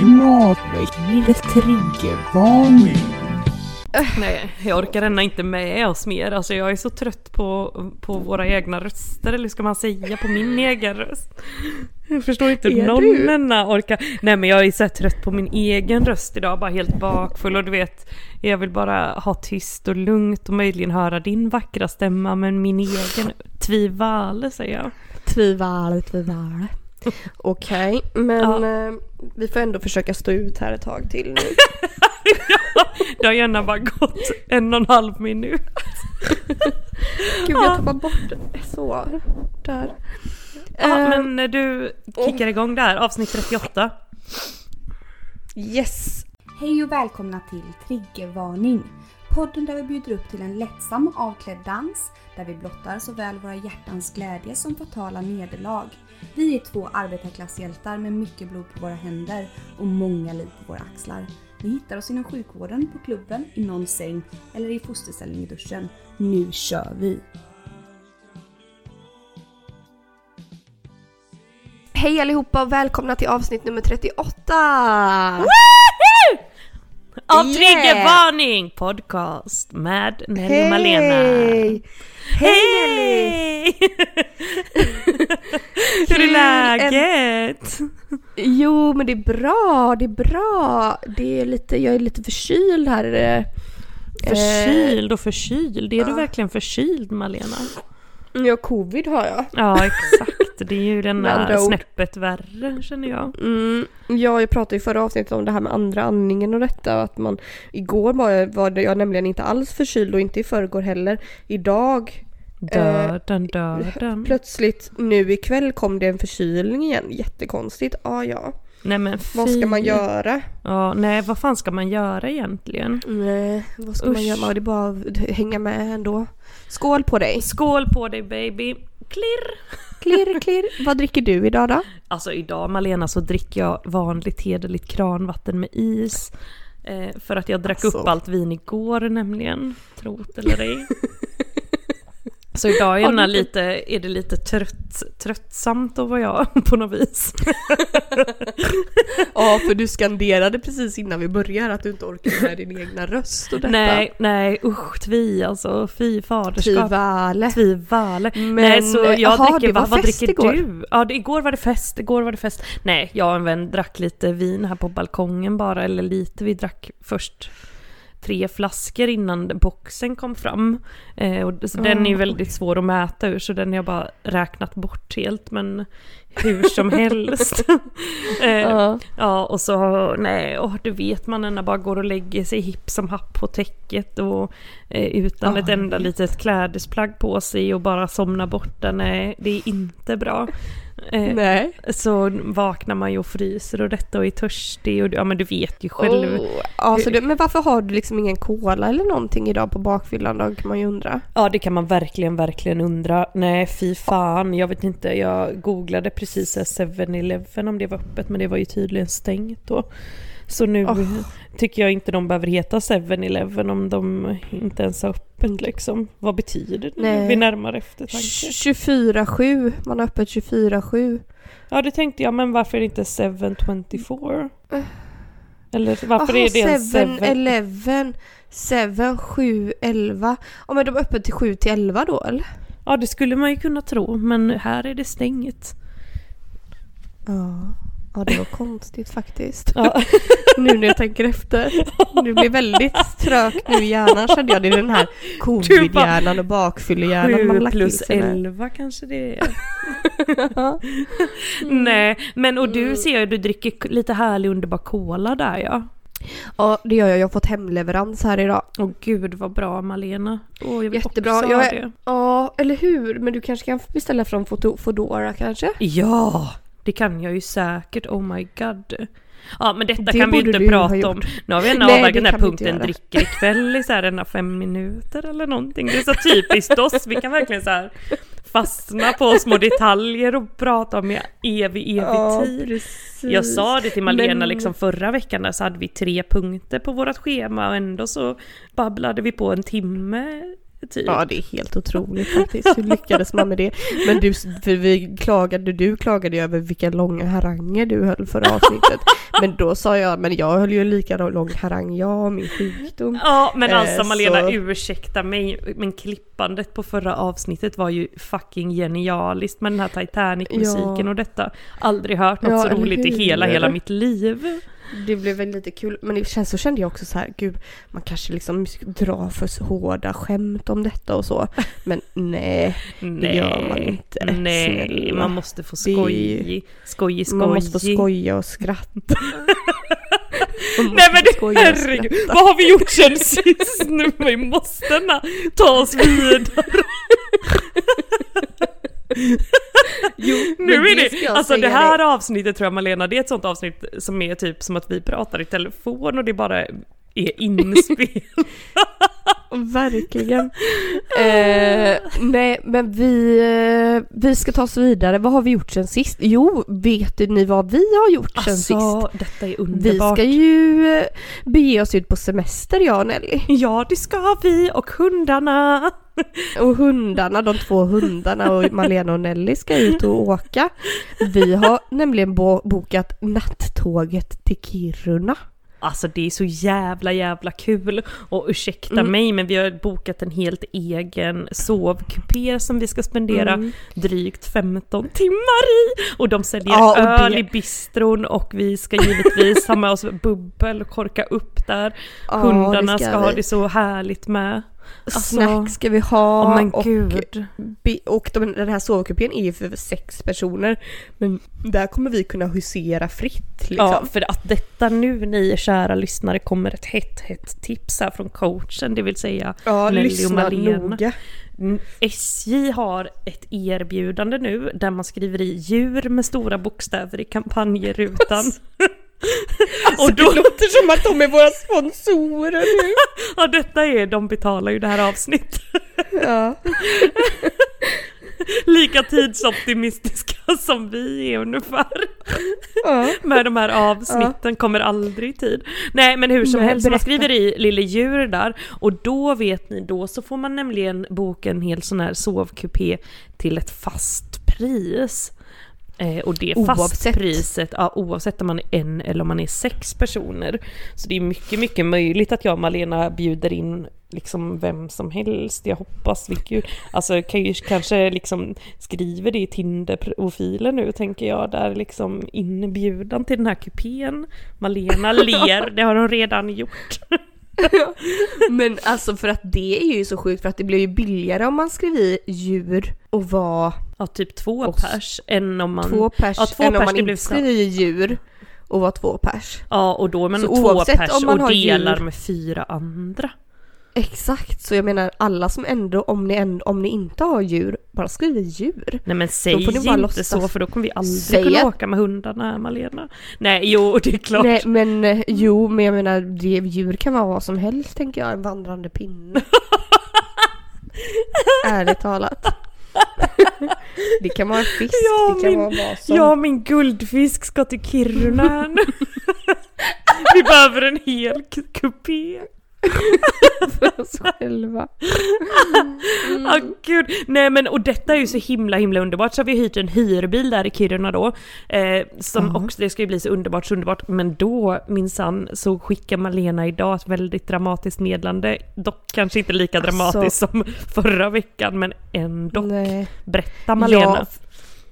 Klimatväckning, triggervarning. Nej, jag orkar ännu inte med oss mer. Alltså jag är så trött på, på våra egna röster, eller ska man säga på min egen röst? Jag förstår inte Är någon du? änna orkar. Nej men jag är så trött på min egen röst idag, bara helt bakfull och du vet, jag vill bara ha tyst och lugnt och möjligen höra din vackra stämma, men min egen tvivale säger jag. Tvivale, tvivale. Okej, men Ja. eh, vi får ändå försöka stå ut här ett tag till nu. Det har gärna bara gått en och en halv minut. Gud, jag tappar bort så. Där. Ja, Eh, men när du kickar igång där, avsnitt 38. Yes! Hej och välkomna till Triggervarning. Podden där vi bjuder upp till en lättsam avklädd dans där vi blottar såväl våra hjärtans glädje som fatala nederlag. Vi är två arbetarklasshjältar med mycket blod på våra händer och många liv på våra axlar. Ni hittar oss inom sjukvården, på klubben, i någon säng eller i fosterställning i duschen. Nu kör vi! Hej allihopa och välkomna till avsnitt nummer 38! Av Yeah! Triggervarning podcast med Nelly och Malena. Hej! Hej! Hur är läget? Jo men det är bra, det är bra. Det är lite, jag är lite förkyld här. eh. Förkyld och förkyld. Är du ja. verkligen förkyld Malena? Eh, Ja, covid har jag. Ja exakt. Det är ju andra ord. snäppet värre känner jag. Mm, ja, jag pratade i förra avsnittet om det här med andra andningen och detta att man igår var jag, var jag nämligen inte alls förkyld och inte i förrgår heller. Idag Döden, döden. plötsligt nu ikväll kom det en förkylning igen. Jättekonstigt. Ja, ja. Nej men Vad ska man fy. göra? Ja, nej vad fan ska man göra egentligen? Nej, vad ska man Usch. göra? Det är bara att hänga med ändå. Skål på dig! Skål på dig baby. Klirr! Klirr, klirr. Vad dricker du idag då? Alltså idag Malena så dricker jag vanligt hederligt kranvatten med is. Eh, för att jag drack Alltså. upp allt vin igår nämligen. Tro det eller ej. Så idag är, du- lite, är det lite trött, tröttsamt att vara jag på något vis. Ja, för du skanderade precis innan vi började att du inte orkar med din egna röst och detta. Nej, nej usch tvi alltså. Fy faderskap. Tvivale. Men, Nej så jag jaha, dricker, det var vad, vad dricker igår. du? Ja det, igår var det fest, igår var det fest. Nej jag och en vän drack lite vin här på balkongen bara, eller lite, vi drack först tre flaskor innan boxen kom fram. Eh, och så den är ju Ah, väldigt svår att mäta ur så den har jag bara räknat bort helt men hur som helst. eh, Ja. Ja, och så, nej, och du vet man när bara går och lägger sig hipp som happ på täcket och eh, utan Ja, ett enda litet klädesplagg på sig och bara somna borta. Nej, det är inte bra. Eh, Nej. så vaknar man ju och fryser och detta och är törstig och ja men du vet ju själv. Oh, alltså det, men varför har du liksom ingen cola eller någonting idag på bakfyllan då kan man ju undra. Ja det kan man verkligen, verkligen undra. Nej fy fan, jag vet inte, jag googlade precis så här 7-Eleven om det var öppet men det var ju tydligen stängt då. Så nu Oh. tycker jag inte de behöver heta 7-Eleven om de inte ens har öppet liksom. Vad betyder det Nej. vid närmare eftertanke? 24-7, man har öppet 24-7. Ja det tänkte jag, men varför inte 724? Eh. Eller varför Jaha, är det en 7? 7-Eleven, 7, 7, 11. Ja men de är öppet till 7 till 11 då eller? Ja det skulle man ju kunna tro, men här är det stängt. Ja. Ja det var konstigt faktiskt. Ja. nu när jag tänker efter. Det blev väldigt trögt nu i hjärnan kände jag. Det är den här covid-hjärnan och bakfyllehjärnan man har 7 lagt plus till sig med. 11 kanske det är. Nej, men och du ser ju, du dricker lite härlig underbar cola där ja. Ja det gör jag. Jag har fått hemleverans här idag. Åh gud vad bra Malena. Åh jag vill Jättebra. också Jag är- det. Ja eller hur. Men du kanske kan beställa från Foto- Foodora kanske? Ja, det kan jag ju säkert. Oh my god. Ja men detta Det kan vi ju inte prata om. Nu har vi ändå avverkat den här punkten dricker ikväll i så här denna fem minuter eller någonting. Det är så typiskt oss. Vi kan verkligen så här fastna på små detaljer och prata om i evig, evig tid. precis. Jag sa det till Malena Men- liksom förra veckan där så hade vi tre punkter på vårt schema och ändå så babblade vi på en timme Typ. Ja det är helt otroligt faktiskt. Hur lyckades man med det? Men du, för vi klagade, du klagade ju över vilka långa haranger du höll förra avsnittet. Men då sa jag, men jag höll ju lika lång harang jag och min sjukdom. Ja men Eh, alltså Malena så- ursäkta mig men klippandet på förra avsnittet var ju fucking genialiskt med den här Titanic-musiken Ja. och detta. Aldrig hört något Ja, så roligt i hela hela mitt liv. Det blev väl lite kul, men det känns så kände jag också så här, gud, man kanske liksom drar för hårda skämt om detta och så. Men nej, Nej, gör man inte. Nej, Snälla. man måste få Det skoj. Skoj, skoj. man måste få skoja och skratta. Nej men det, herregud, vad har vi gjort sen sist nu? Vi måste ta oss vidare. Jo, Nu är det, alltså det här avsnittet tror jag Malena, det är ett sånt avsnitt som är typ som att vi pratar i telefon och det bara är inspel. Verkligen. eh, nej, men vi, eh, vi ska ta oss vidare. Vad har vi gjort sen sist? Jo, vet ni vad vi har gjort sen sist? Alltså detta är Vi underbart. ska ju eh, bege oss ut på semester jag och Nelly. Ja det ska vi och hundarna. Och hundarna, de två hundarna och Malena och Nelly ska ut och åka. Vi har nämligen bo- bokat nattåget till Kiruna. Alltså det är så jävla jävla kul. Och ursäkta Mm. mig men vi har bokat en helt egen sovkupé som vi ska spendera Mm. drygt 15 timmar i. Och de säljer Ja, och öl det- i bistron och vi ska givetvis ha med oss bubbel och korka upp där. Ja, Hundarna ska, ska ha det så härligt med. Alltså- Snack ska vi ha. Åh men och gud. Och de, den här sovkupén är ju för sex personer. Men där kommer vi kunna husera fritt liksom. Ja, för att detta nu ni kära lyssnare kommer ett hett hett tips här från coachen, det vill säga Ja, Nelly och Malena. noga. Mm, SJ har ett erbjudande nu där man skriver i djur med stora bokstäver i kampanjerutan. Alltså, och då, Det låter som att de är våra sponsorer nu. ja detta är, de betalar ju det här avsnittet. Ja. Lika tidsoptimistiska som vi är ungefär. ja. Med de här avsnitten kommer aldrig i tid. Nej men hur som Nej, helst, man berätta. skriver i Lille Djur där och då vet ni, då så får man nämligen boka en hel sån här sovkupé till ett fast pris. Eh, och det Oavsett. fastpriset, ja, oavsett om man är en eller om man är sex personer. Så det är mycket, mycket möjligt att jag och Malena bjuder in liksom vem som helst. Jag hoppas gud. Alltså kan ju kanske liksom skriver det i Tinder-profilen nu tänker jag. Där liksom inbjudan till den här kupén. Malena ler, det har hon redan gjort. Men alltså för att det är ju så sjukt för att det blir ju billigare om man skriver i djur och var Ja, typ två Och s- pers än om man... två pers ja, två än pers, om man inte skriver i djur och var två pers. Ja, och då är man Så två pers om man och delar djur- med fyra andra. Exakt, så jag menar alla som ändå, om ni, ändå, om ni inte har djur, bara skriver djur. Nej men säg inte låtsas. så för då kommer vi aldrig Säg kunna åka med hundarna Malena. Nej jo det är klart. Nej men eh, jo, men jag menar det, djur kan vara vad som helst tänker jag, en vandrande pinne. Ärligt talat. det kan vara en fisk, Ja, det kan min- vara vad som... Ja min guldfisk ska till Kiruna. Vi behöver en hel kupé. För oss själva. Ah, gud. Nej men och detta är ju så himla himla underbart så har vi hyrt en hyrbil där i Kiruna då. Eh, som Ja. också, det ska ju bli så underbart så underbart. Men då minsann så skickar Malena idag ett väldigt dramatiskt meddelande. Dock kanske inte lika dramatiskt som förra veckan men ändå. Nej. Berätta Malena. Ja,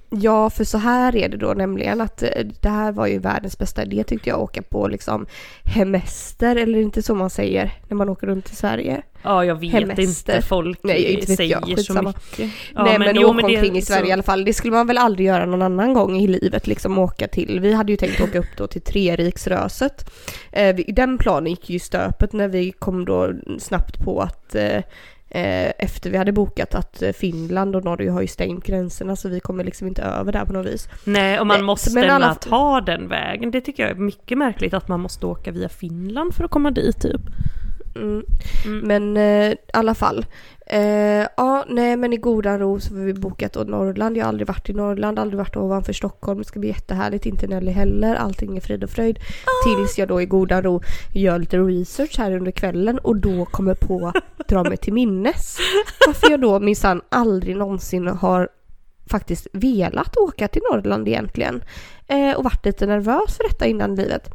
ja, för så här är det då nämligen att eh, det här var ju världens bästa idé tyckte jag, åka på liksom hemester, eller inte så man säger när man åker runt i Sverige. Ja jag vet Hemester. inte, folk Nej, inte vet säger jag, så mycket. Ja, Nej men, jo, åka det- omkring i Sverige så- i alla fall. Det skulle man väl aldrig göra någon annan gång i livet, liksom åka till. Vi hade ju tänkt åka upp då till Treriksröset. Eh, den planen gick ju stöpet när vi kom då snabbt på att eh, efter vi hade bokat att eh, Finland och Norge har ju stängt gränserna så vi kommer liksom inte över där på något vis. Nej, och man Nej, måste men alla- ta den vägen. Det tycker jag är mycket märkligt att man måste åka via Finland för att komma dit typ. Mm. Mm. Men eh, i alla fall. Eh, ja, nej men i goda ro så har vi bokat då Norrland. Jag har aldrig varit i Norrland, aldrig varit ovanför Stockholm. Det ska bli jättehärligt, inte Nelly heller. Allting är frid och fröjd. Tills jag då i goda ro gör lite research här under kvällen och då kommer på att dra mig till minnes. Varför jag då minsann aldrig någonsin har faktiskt velat åka till Norrland egentligen. Eh, och varit lite nervös för detta innan livet.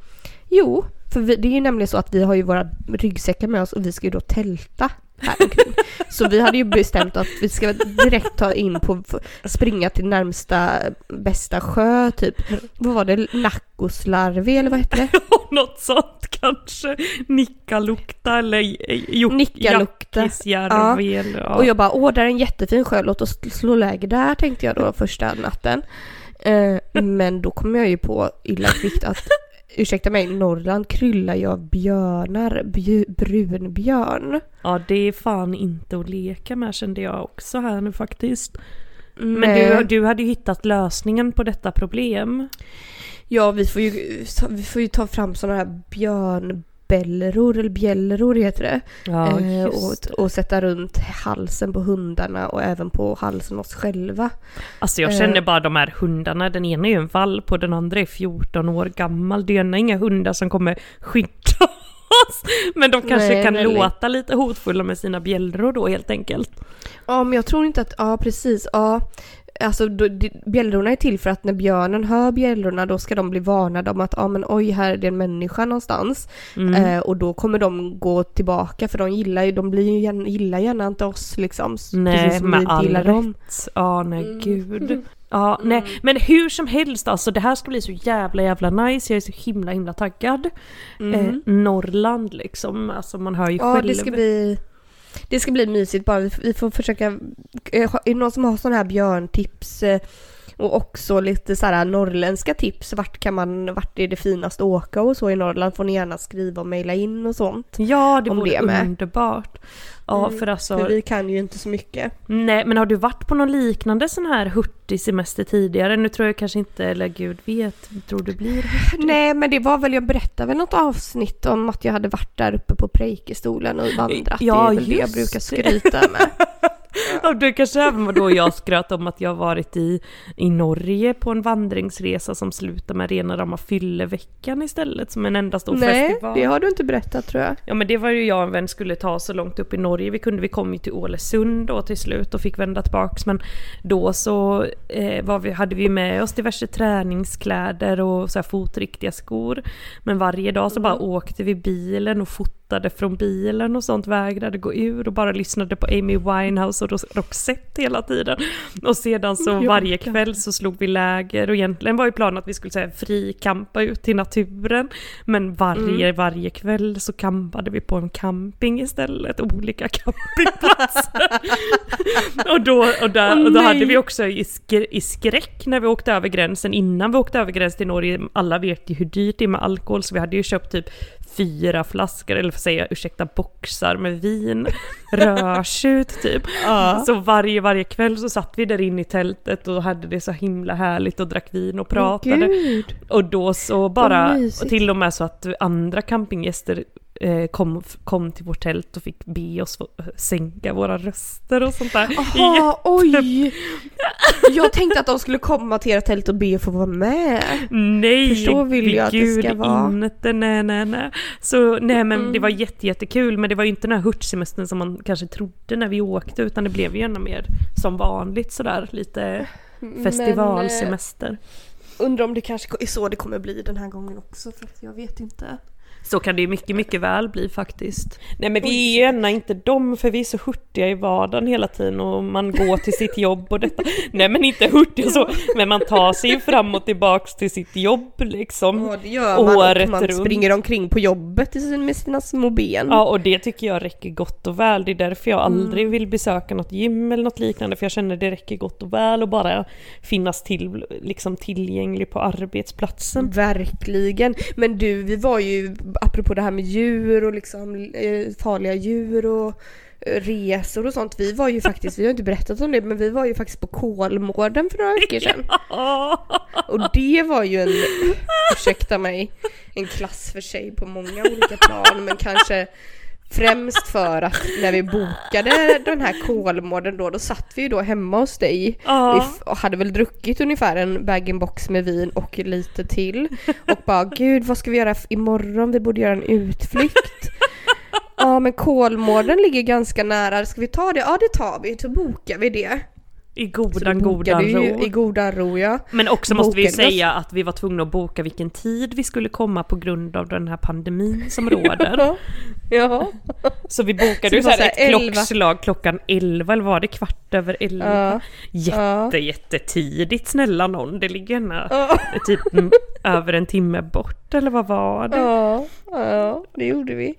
Jo, för vi, det är ju nämligen så att vi har ju våra ryggsäckar med oss och vi ska ju då tälta här omkring. Så vi hade ju bestämt att vi ska direkt ta in på, springa till närmsta bästa sjö typ. Vad var det? Nackoslarvi eller vad hette det? Något sånt kanske. Nikkalukta eller Juk-. Jakkisjärvi eller ja. Och jag bara, åh där är en jättefin sjö, låt oss slå läger där tänkte jag då första natten. Eh, men då kom jag ju på illa kvickt att, ursäkta mig, Norrland kryllar ju av björnar, bju, brunbjörn. ja, det är fan inte att leka med kände jag också här nu faktiskt. Men Nej. du, du hade ju hittat lösningen på detta problem. Ja, vi får ju, vi får ju ta fram sådana här björnbällror, eller bjällror heter det. Ja, eh, och, och sätta runt halsen på hundarna och även på halsen oss själva. Alltså jag Eh. känner bara de här hundarna, den ena är ju en valp och den andra är 14 år gammal. Det är inga hundar som kommer skydda oss. Men de kanske Nej, kan Nelly. låta lite hotfulla med sina bjällror då helt enkelt. Ja, men jag tror inte att, ja precis, ja. Alltså då, bjällrorna är till för att när björnen hör bjällrorna då ska de bli varnade om att ja men oj här är det en människa någonstans. Mm. Eh, och då kommer de gå tillbaka för de gillar ju, de blir ju gärna, gillar gärna inte oss liksom. Nej, precis som med all gillar dem. rätt. Ja, nej Mm. gud. Ja, nej. Men hur som helst alltså, det här ska bli så jävla jävla nice. Jag är så himla himla taggad. Mm. Eh, Norrland liksom, alltså man hör ju Ja, själv. det ska bli det ska bli mysigt bara. Vi, får försöka... Eh, är det någon som har sådana här björntips? Eh, och också lite så här norrländska tips. Vart kan man, vart är det finast att åka och så i Norrland? Får ni gärna skriva och mejla in och sånt. Ja, det vore underbart. Ja, Mm, för alltså... För vi kan ju inte så mycket. Nej, men har du varit på någon liknande sån här hurtig semester tidigare? Nu tror jag kanske inte, eller gud vet, tror du blir hurtig? Nej men det var väl, jag berättade väl något avsnitt om att jag hade varit där uppe på Preikestolen och vandrat. Ja, det är väl det jag brukar skryta med. Ja, det kanske även var då jag skröt om att jag varit i, i Norge på en vandringsresa som slutar med rena rama fylleveckan istället som en enda stor Nej, festival. det har du inte berättat tror jag. Ja men det var ju jag och en vän skulle ta så långt upp i Norge vi kunde. Vi kom ju till Ålesund då till slut och fick vända tillbaks. Men då så eh, var vi, hade vi med oss diverse träningskläder och så här fotriktiga skor. Men varje dag så bara åkte vi bilen och fotade från bilen och sånt. Vägrade gå ur och bara lyssnade på Amy Winehouse och Roxette hela tiden. Och sedan så Jag varje kväll så slog vi läger och egentligen var ju planen att vi skulle säga frikampa ut till naturen. Men varje, Mm. varje kväll så campade vi på en camping istället, olika campingplatser. och då, och där, Åh, och då hade vi också i, skr- i skräck när vi åkte över gränsen, innan vi åkte över gränsen till Norge, alla vet ju hur dyrt det är med alkohol, så vi hade ju köpt typ fyra flaskor, eller att säga ursäkta, boxar med vin, rödtjut typ. Så varje, varje kväll så satt vi där inne i tältet och hade det så himla härligt och drack vin och pratade. Gud. Och då så bara, och till och med så att andra campinggäster kom, kom till vårt tält och fick be oss få- sänka våra röster och sånt där. Jaha, oj! Jag tänkte att de skulle komma till ert tält och be att få vara med. Nej, För så vill jag att det ska vara. inte, nej, nej, nej. Så nej men Mm. det var jätte, jättekul, men det var ju inte den här hurtsemestern som man kanske trodde när vi åkte, utan det blev ju ännu mer som vanligt sådär, lite festivalsemester. Men, eh, undrar om det kanske är så det kommer bli den här gången också, för jag vet inte. Så kan det ju mycket, mycket väl bli faktiskt. Nej men vi är ju ännu inte dem för vi är så hurtiga i vardagen hela tiden och man går till sitt jobb och detta. Nej men inte hurtiga så, men man tar sig ju fram och tillbaks till sitt jobb liksom. Ja, det gör man. Året och man runt. springer omkring på jobbet med sina små ben. Ja och det tycker jag räcker gott och väl. Det är därför jag Mm. aldrig vill besöka något gym eller något liknande för jag känner det räcker gott och väl och bara finnas till, liksom tillgänglig på arbetsplatsen. Verkligen. Men du, vi var ju, apropå det här med djur och liksom eh, farliga djur och eh, resor och sånt. Vi var ju faktiskt, vi har inte berättat om det, men vi var ju faktiskt på Kolmården för några veckor sedan. Och det var ju en, ursäkta mig, en klass för sig på många olika plan, men kanske Främst för att när vi bokade den här Kolmården då, då satt vi ju då hemma hos dig Ja. och hade väl druckit ungefär en bag-in-box med vin och lite till och bara gud vad ska vi göra imorgon? Vi borde göra en utflykt. Ja men Kolmården ligger ganska nära, ska vi ta det? Ja det tar vi, så bokar vi det. I godan, godan ro. I godan ro ja. Men också måste vi säga att vi var tvungna att boka vilken tid vi skulle komma på grund av den här pandemin som råder. ja. Så vi bokade Så ju så så här ett 11. klockslag klockan 11 eller var det kvart över 11? Ja. Jätte, jättetidigt snälla någon. Det ligger Ja. typ över en timme bort eller vad var det? Ja, ja, det gjorde vi.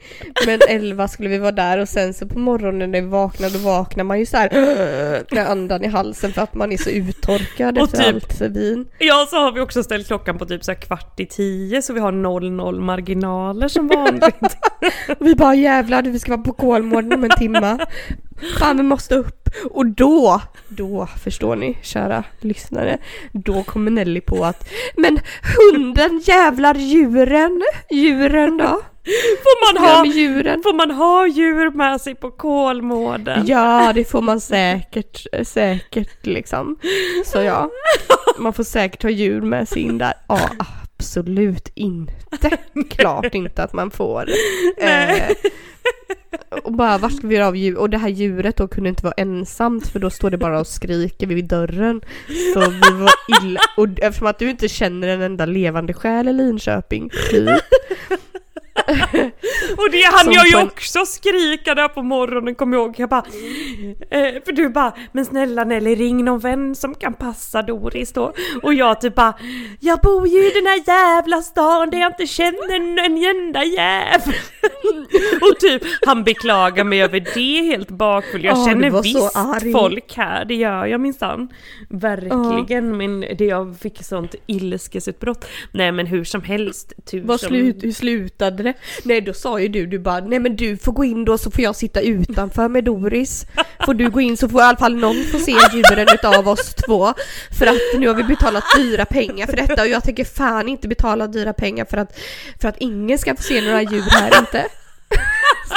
Men 11 skulle vi vara där och sen så på morgonen när vi vaknade, då vaknar man ju så här med andan i halsen för att man är så uttorkad Och efter typ- allt vin. Ja, så har vi också ställt klockan på typ så kvart i tio så vi har 00 marginaler som vanligt. Vi bara jävlar, vi ska vara på Kolmården om en timma. Fan vi måste upp. Och då, då förstår ni kära lyssnare, då kommer Nelly på att men hunden jävlar djuren, djuren då? Får man, ha, djuren. får man ha djur med sig på Kolmården? Ja, det får man säkert, säkert liksom. Så ja, man får säkert ha djur med sig in där. Ja, absolut inte. Klart inte att man får. Eh, och bara, vart ska vi göra av djur? Och det här djuret då kunde inte vara ensamt för då står det bara och skriker vid dörren. Så vi var illa, och eftersom att du inte känner en enda levande själ i Linköping, typ. Och det hann jag ju också skrika där på morgonen, kommer jag ihåg. Jag bara, eh, för du bara, men snälla Nelly ring någon vän som kan passa Doris då. Och jag typ bara, jag bor ju i den här jävla stan där jag inte känner en, en enda jävel. Och typ, han beklagar mig över det helt bakfull. Jag Ja, du känner visst folk här, det gör jag minsann. Verkligen, men det jag fick sånt ilskesutbrott. Nej men hur som helst, tur Vad som... slut, hur slutade det? Nej då sa ju du, du bara nej men du får gå in då så får jag sitta utanför med Doris. Får du gå in så får i alla fall någon få se djuren utav oss två. För att nu har vi betalat dyra pengar för detta och jag tänker fan inte betala dyra pengar för att, för att ingen ska få se några djur här inte.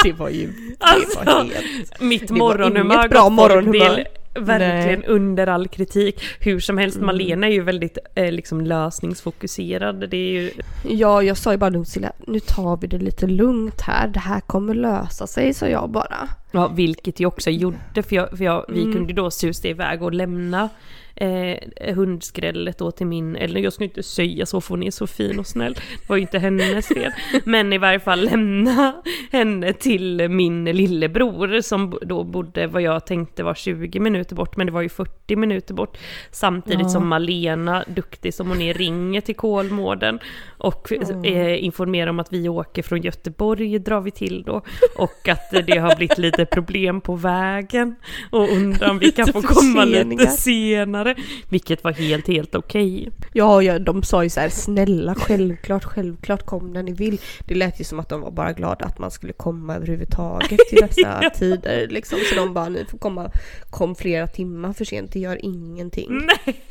Det var ju, det Alltså, var helt... Mitt morgonhumör bra morgonhumör. Verkligen Nej. under all kritik. Hur som helst, Mm. Malena är ju väldigt eh, liksom lösningsfokuserad. Det är ju... Ja, jag sa ju bara Lucia, nu tar vi det lite lugnt här. Det här kommer lösa sig, sa jag bara. Ja, vilket jag också gjorde, för, jag, för jag, vi Mm. kunde då susa iväg och lämna eh, hundskrället då till min, eller jag ska inte säga så för hon är så fin och snäll, det var ju inte hennes fel, men i varje fall lämna henne till min lillebror som då bodde vad jag tänkte var 20 minuter bort, men det var ju 40 minuter bort, samtidigt Ja. som Malena, duktig som hon är, ringer till Kolmården och eh, informerar om att vi åker från Göteborg, drar vi till då, och att det har blivit lite problem på vägen och undrar om vi kan få komma lite senare, vilket var helt, helt okej. Ja, ja, de sa ju så här snälla självklart, självklart kom när ni vill. Det lät ju som att de var bara glada att man skulle komma överhuvudtaget i dessa Ja. tider liksom. Så de bara ni får komma, kom flera timmar för sent, det gör ingenting. Nej,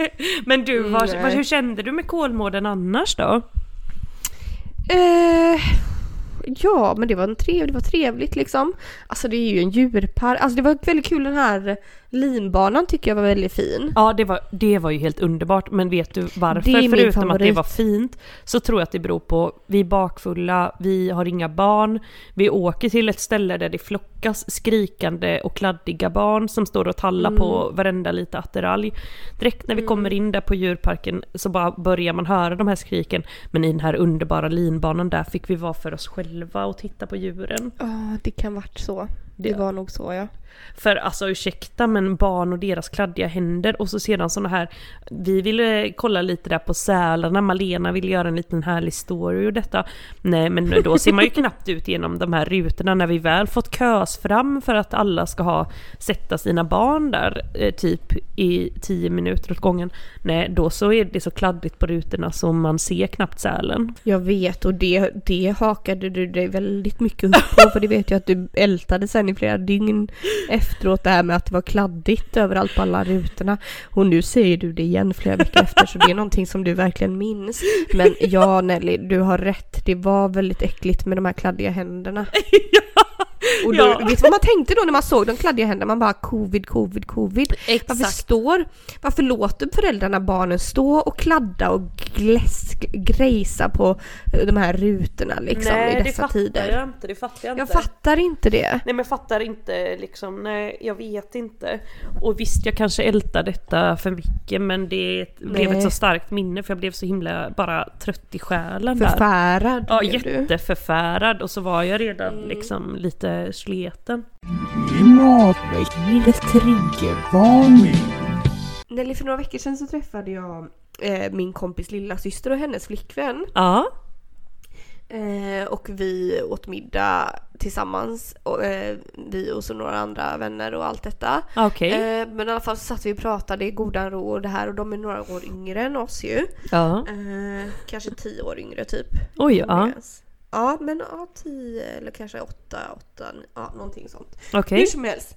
men du, Nej. vad, hur kände du med Kolmården annars då? Eh, ja, men det var, en trev, det var trevligt liksom. Alltså det är ju en djurpark. Alltså det var väldigt kul den här linbanan tycker jag var väldigt fin. Ja, det var, det var ju helt underbart, men vet du varför? Förutom att det favorit. var fint, så tror jag att det beror på, vi är bakfulla, vi har inga barn, vi åker till ett ställe där det flockas skrikande och kladdiga barn som står och tallar på Mm. varenda lite attiralj. Direkt när vi kommer in där på djurparken så bara börjar man höra de här skriken, men i den här underbara linbanan där fick vi vara för oss själva och titta på djuren. Ja, det kan varit så. Det var nog så ja. För alltså ursäkta men barn och deras kladdiga händer. Och så sedan såna här Vi ville kolla lite där på sälarna, Malena ville göra en liten härlig story och detta. Nej men då ser man ju knappt ut genom de här rutorna när vi väl fått kös fram för att alla ska ha Sätta sina barn där eh, typ i 10 minuter åt gången. Nej då så är det så kladdigt på rutorna så man ser knappt sälen. Jag vet och det, det hakade du dig väldigt mycket upp på för det vet jag att du ältade sen i flera dygn efteråt det här med att det var kladdigt överallt på alla rutorna. Och nu säger du det igen flera veckor efter så det är någonting som du verkligen minns. Men ja Nelly, du har rätt. Det var väldigt äckligt med de här kladdiga händerna. Och då, Ja. vet du vad man tänkte då när man såg de kladdiga händerna? Man bara covid, covid, covid. Varför Exakt. står, varför låter föräldrarna barnen stå och kladda och gläsk, grejsa på eh, de här rutorna liksom Nej, i det dessa fattar tider? jag inte. Det fattar jag, Jag inte. fattar inte det. Nej men jag fattar inte liksom, nej jag vet inte. Och visst jag kanske ältar detta för mycket men det blev Nej. ett så starkt minne för jag blev så himla bara trött i själen där. Förfärad Ja blev du. jätteförfärad och så var jag redan liksom lite sleten. Klimatväckningens triggervarning. Nelly, för några veckor sedan så träffade jag eh, min kompis lilla syster och hennes flickvän. Ja. Eh, och vi åt middag tillsammans, och, eh, vi och så några andra vänner och allt detta. Okej. Eh, men i alla fall så satt vi och pratade i godan ro och det här och de är några år yngre än oss ju. Ja. Eh, kanske tio år yngre typ. Oj, ja. ens. Ja men ja, tio eller kanske åtta, åtta, ja någonting sånt. Okej. Hur som helst.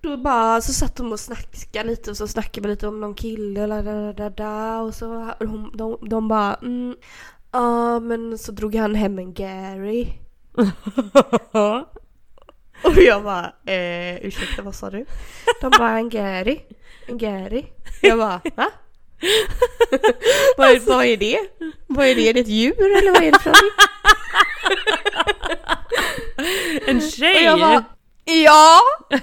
Då bara så satt de och snackade lite och så snackade vi lite om någon kille la, da, da, da, och så de, de, de bara mm, ja men så drog han hem en Gary. Och jag bara eh, ursäkta vad sa du? De bara en Gary. En Gary. Jag bara va? vad, är, vad är det? Vad är det? Är det ett djur eller vad är det för någonting? En Och tjej! jag bara Ja!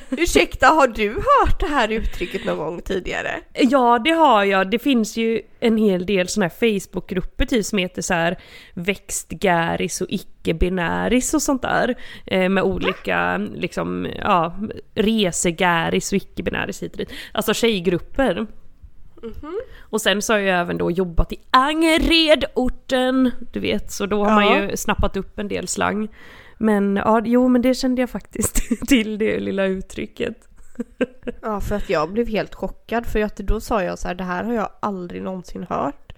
Ursäkta, har du hört det här uttrycket någon gång tidigare? Ja, det har jag. Det finns ju en hel del såna här Facebookgrupper typ som heter så här växtgäris och icke-binäris och sånt där. Eh, med olika liksom, ja, resegäris och icke-binäris hit och dit. Alltså tjejgrupper. Och sen så har jag även då jobbat i Angeredorten, du vet, så då har man Ja. ju snappat upp en del slang. Men ja, jo men det kände jag faktiskt till det lilla uttrycket. Ja, för att jag blev helt chockad för att då sa jag så här, det här har jag aldrig någonsin hört.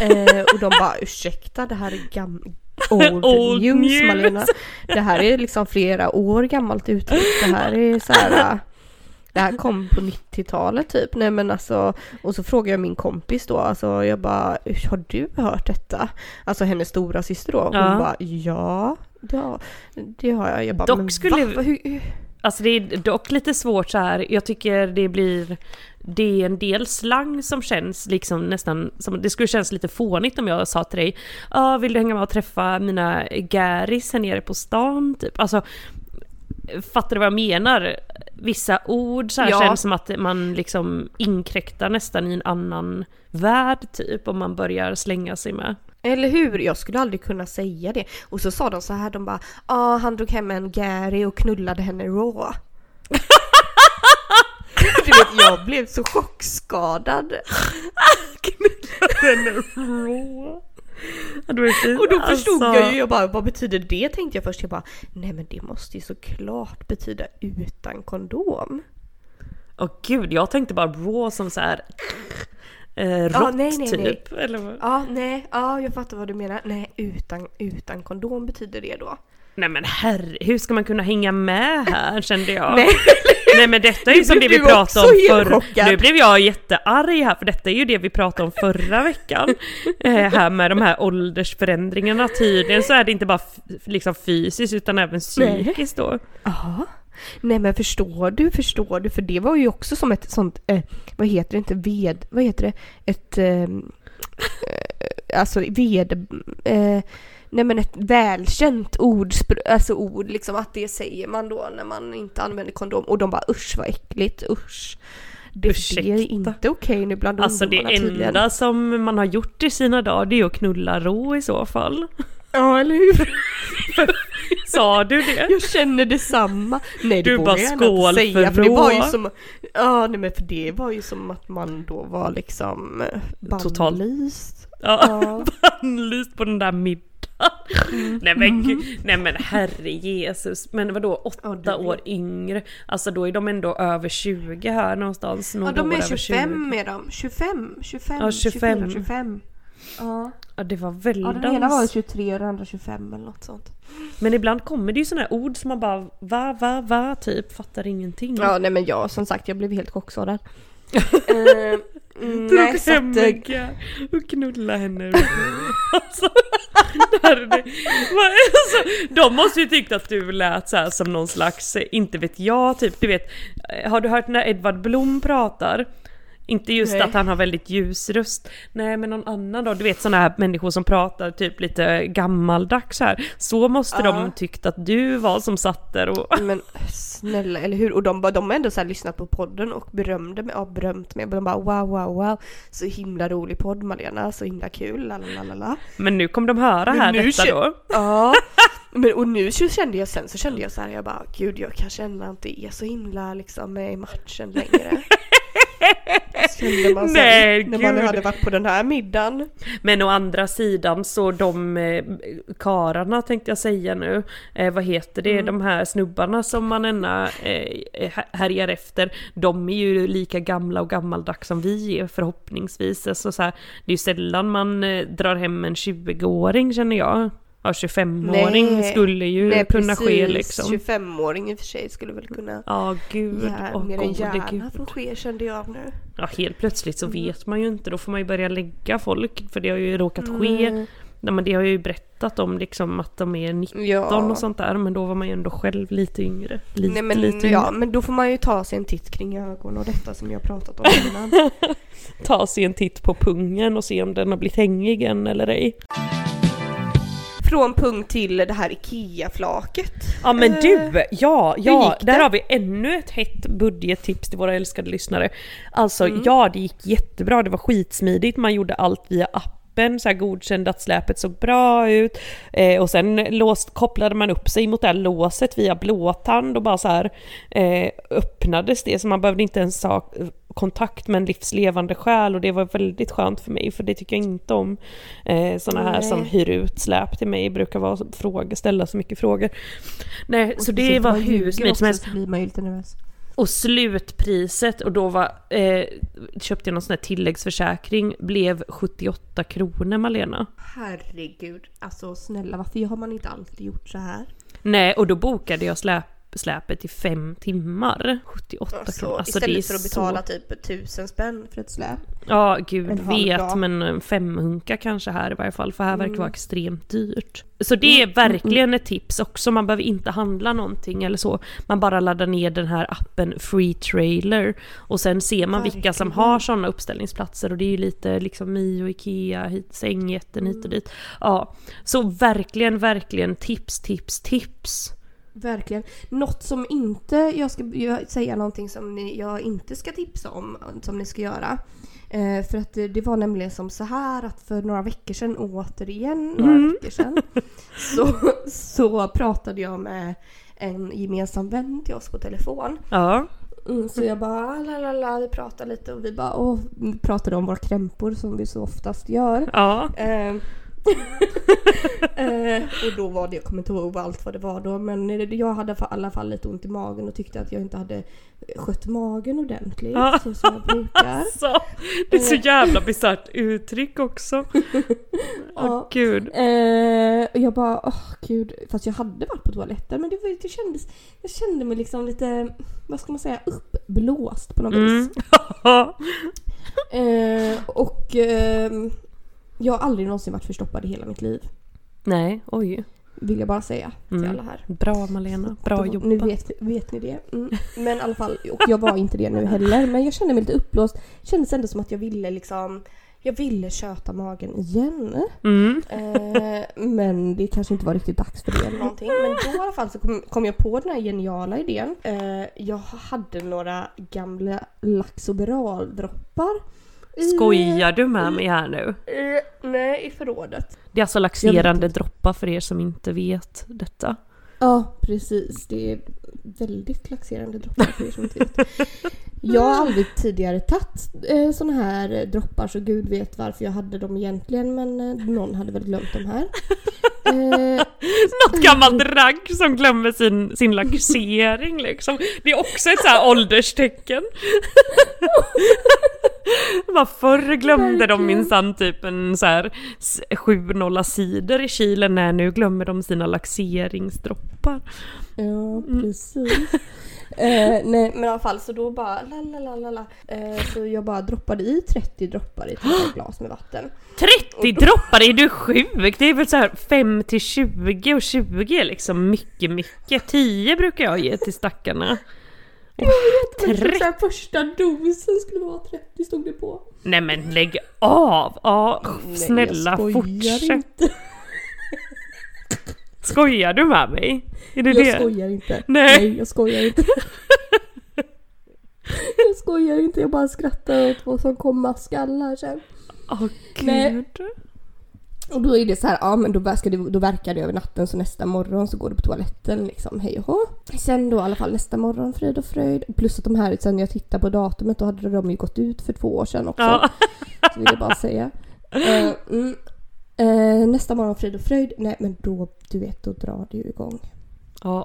Eh, och de bara, ursäkta, det här är gam- old, Old news, news. Malena. Det här är liksom flera år gammalt uttryck. Det här är så här, det här kom på 90-talet typ. Nej men alltså, och så frågade jag min kompis då, alltså jag bara, har du hört detta? Alltså hennes stora syster då. Hon Ja. bara, ja, det har, det har jag. Jag bara, Dock men skulle- va? Hur? Alltså det är dock lite svårt så här. jag tycker det blir... Det är en del slang som känns liksom nästan som... Det skulle kännas lite fånigt om jag sa till dig ah, vill du hänga med och träffa mina gäris här nere på stan? Typ. Alltså, fattar du vad jag menar? Vissa ord så här Ja. känns som att man liksom inkräktar nästan i en annan värld typ, om man börjar slänga sig med. Eller hur? Jag skulle aldrig kunna säga det. Och så sa de så här, de bara ah, han drog hem en Gary och knullade henne raw. du vet, jag blev så chockskadad. Den är rå. Ja. Och då förstod Alltså- jag ju, jag bara, vad betyder det? Tänkte jag först. Jag bara, nej men det måste ju såklart betyda utan kondom. Åh gud, jag tänkte bara raw som så här eh, rått nej, nej, typ. nej. Vad? Ja, nej, ja jag fattar vad du menar. Nej, utan, utan kondom betyder det då. Nej men herre, hur ska man kunna hänga med här kände jag. Nej. Nej men detta är ju som det vi pratade om förra... chockad. Nu blev jag jättearg här för detta är ju det vi pratade om förra veckan. Eh, här med de här åldersförändringarna. Tydligen så är det inte bara liksom fysiskt utan även psykiskt då. Ja. Nej men förstår du, förstår du? För det var ju också som ett sånt, eh, vad heter det inte, ved, vad heter det? Ett, ehm, eh, alltså ved, eh, nej men ett välkänt ord, alltså ord liksom att det säger man då när man inte använder kondom och de bara usch vad äckligt, usch. Det, det är inte okej nu bland Alltså det ungdomarna tydligen. enda som man har gjort i sina dagar det är att knulla rå i så fall. Ja eller hur? Sa du det? Jag känner detsamma. Nej det Du vågar bara jag skål inte säga för för det var ju som Ja nej men för det var ju som att man då var liksom bannlyst. Ja, Ja. bannlyst på den där middagen. Nej men gud, nej men herre Jesus. Men vadå åtta Ja, vet. år yngre? Alltså då är de ändå över 20 här någonstans. Ja de är över 25 är de. 25, 25, Ja, 25. 24, 25. Ja. Ja det var ja väldigt... den ena var 23 och den andra 25 eller något sånt. Men ibland kommer det ju sådana här ord som man bara va, va, va, typ fattar ingenting. Ja nej men jag som sagt jag blev helt chockskadad. Mm, nej, Drog så hem att, och knulla henne. alltså, alltså, de måste ju tyckt att du lät så här som någon slags, eh, inte vet jag, typ du vet, eh, har du hört när Edvard Blom pratar? Inte just Nej. att han har väldigt ljus röst. Nej men någon annan då, du vet sådana här människor som pratar typ lite gammaldags här. Så måste Ja. de tyckt att du var som satt där och... Men snälla, eller hur? Och de, de har ändå så lyssnat på podden och berömde mig, ja, berömt mig. De bara wow, wow, wow. Så himla rolig podd Malena, så himla kul, lalalala. Men nu kommer de höra Men här nu detta då. Ja, men och nu så kände jag sen så kände jag så här, jag bara gud jag kanske ändå inte är så himla liksom med i matchen längre. Kände man sen, Nej, när man gud. hade varit på den här middagen. Men å andra sidan så de eh, kararna tänkte jag säga nu, eh, vad heter det, de här snubbarna som man ända eh, härjar efter, de är ju lika gamla och gammaldags som vi är förhoppningsvis. Alltså, så här, det är ju sällan man eh, drar hem en 20-åring känner jag. Ja, 25-åring Nej. skulle ju Nej, kunna ske precis. liksom. 25-åring i och för sig skulle väl kunna Ja, gud. Ja, mer än gärna få ske kände jag nu. Ja, helt plötsligt så vet man ju inte, då får man ju börja lägga folk, för det har ju råkat ske. Mm. Nej, men det har jag ju berättat om liksom att de är 19 Ja. och sånt där, men då var man ju ändå själv lite yngre. Lite, Nej men, lite ja, yngre. men då får man ju ta sig en titt kring ögonen och detta som jag pratat om innan. Ta sig en titt på pungen och se om den har blivit hängig än eller ej. Från punkt till det här IKEA-flaket. Ja men Eh, du, ja, hur ja, gick där har vi ännu ett hett budgettips till våra älskade lyssnare. Alltså Mm. ja, det gick jättebra, det var skitsmidigt, man gjorde allt via appen, så här godkände att släpet såg bra ut. Eh, och sen låst, kopplade man upp sig mot det här låset via blåtand och bara så här eh, öppnades det, så man behövde inte ens ha kontakt med en livslevande själ och det var väldigt skönt för mig för det tycker jag inte om. Eh, sådana här som hyr ut släp till mig brukar vara fråga, ställa så mycket frågor. Nej, så det var hur smidigt som helst. Så blir man ju lite nervös. Och slutpriset, och då var, eh, köpte jag någon sån här tilläggsförsäkring, blev 78 kronor Malena. Herregud, alltså snälla varför har man inte alltid gjort så här? Nej, och då bokade jag släp, släpet i fem timmar. 78 Alltså, kronor. Alltså, istället för att betala så... typ tusen spänn för ett släp. Ja, gud vet, men en femhunka kanske här i varje fall, för här verkar det Mm. vara extremt dyrt. Så det är verkligen ett tips också, man behöver inte handla någonting eller så. Man bara laddar ner den här appen Free Trailer och sen ser man vilka som Verkligen. har sådana uppställningsplatser och det är ju lite liksom Mio, Ikea, hit, sängjätten hit och dit. Ja, så verkligen, verkligen tips, tips, tips. Verkligen. Något som inte, jag ska säga någonting som ni, jag inte ska tipsa om, som ni ska göra. Eh, för att det, det var nämligen som så här att för några veckor sedan, återigen några Mm. veckor sedan, så, så pratade jag med en gemensam vän till oss på telefon. Ja, Mm, så jag bara la la la, vi pratade lite och vi bara åh, vi pratade om våra krämpor som vi så oftast gör. ja. Eh, eh, och då var det, jag kommer inte ihåg allt vad det var då, men jag hade i alla fall lite ont i magen och tyckte att jag inte hade skött magen ordentligt Ja. så som jag brukar. Alltså, det är så jävla bisarrt uttryck också. Åh Ja. gud. Eh, och jag bara, åh gud, fast jag hade varit på toaletten men det, var, det kändes, jag kände mig liksom lite, vad ska man säga, uppblåst på något Mm. vis. Eh, och ehm, jag har aldrig någonsin varit förstoppad i hela mitt liv. Nej, oj. Vill jag bara säga till Mm. alla här. Bra Malena, bra jobbat. Nu vet, vet ni det. Mm. Men i alla fall, och jag var inte det nu heller. Men jag kände mig lite uppblåst. Kändes ändå som att jag ville liksom jag ville köta magen igen. Mm. Eh, men det kanske inte var riktigt dags för det eller någonting. Men då i alla fall så kom, kom jag på den här geniala idén. Eh, jag hade några gamla Laxoberal-droppar. Skojar du med mig här nu? Eh, nej, i förrådet. Det är alltså laxerande droppar för er som inte vet detta. Ja, precis. Det är väldigt laxerande droppar för er som inte vet. Jag har aldrig tidigare tagit eh, såna här droppar så gud vet varför jag hade dem egentligen men eh, någon hade väl glömt dem här. Eh, Något gammalt ragg som glömmer sin, sin laxering liksom. Det är också ett så här ålderstecken. Bara förr glömde de Verkligen. minsann typ en så här s- sju nolla sidor i kylen, nej nu glömmer de sina laxeringsdroppar. Ja, precis. eh, nej men i alla fall så då bara la la la la la. Eh, så jag bara droppade i 30 droppar i ett glas med vatten. 30 droppar, är du sjuk? Det är väl så här 5 till 20 och 20 är liksom mycket mycket. 10 brukar jag ge till stackarna. Men Tre- så här, första dosen skulle vara 30 stod det på. Nej men lägg av! Ja, Nej, snälla jag skojar fortsätt. Inte. Skojar du med mig? Är det Jag det? skojar inte. Nej. jag skojar inte. jag skojar inte, jag bara skrattar åt vad som komma skall här sen. Åh Nej. gud. Och då är det så här, ja men då, ska det, då verkar det över natten så nästa morgon så går du på toaletten liksom, hej och hå. Sen då i alla fall nästa morgon, frid och fröjd. Plus att de här, sen jag tittar på datumet, då hade de ju gått ut för två år sedan också. Ja. Så vill jag bara säga. Eh, mm, eh, nästa morgon, frid och fröjd. Nej men då, du vet, då drar det ju igång. ja,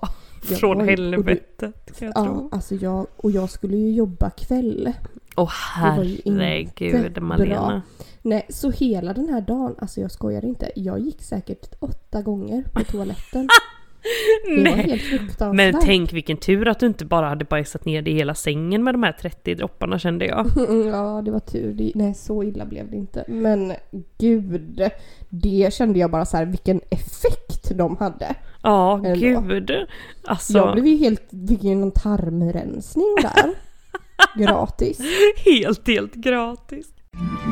Jag från var helvetet kan jag Ja, tro. alltså jag, och jag skulle ju jobba kväll. Åh ju herregud Malena. Nej, så hela den här dagen, alltså jag skojar inte. Jag gick säkert åtta gånger på toaletten. Det var Nej. helt fruktansvärt. Men tänk vilken tur att du inte bara hade bajsat ner det i hela sängen med de här 30 dropparna kände jag. Ja, det var tur. Det, nej, så illa blev det inte. Men gud, det kände jag bara så här, vilken effekt de hade. Ja, Ändå. gud. Alltså, Jag blev ju helt, fick ju någon tarmrensning där. Gratis. helt, helt gratis.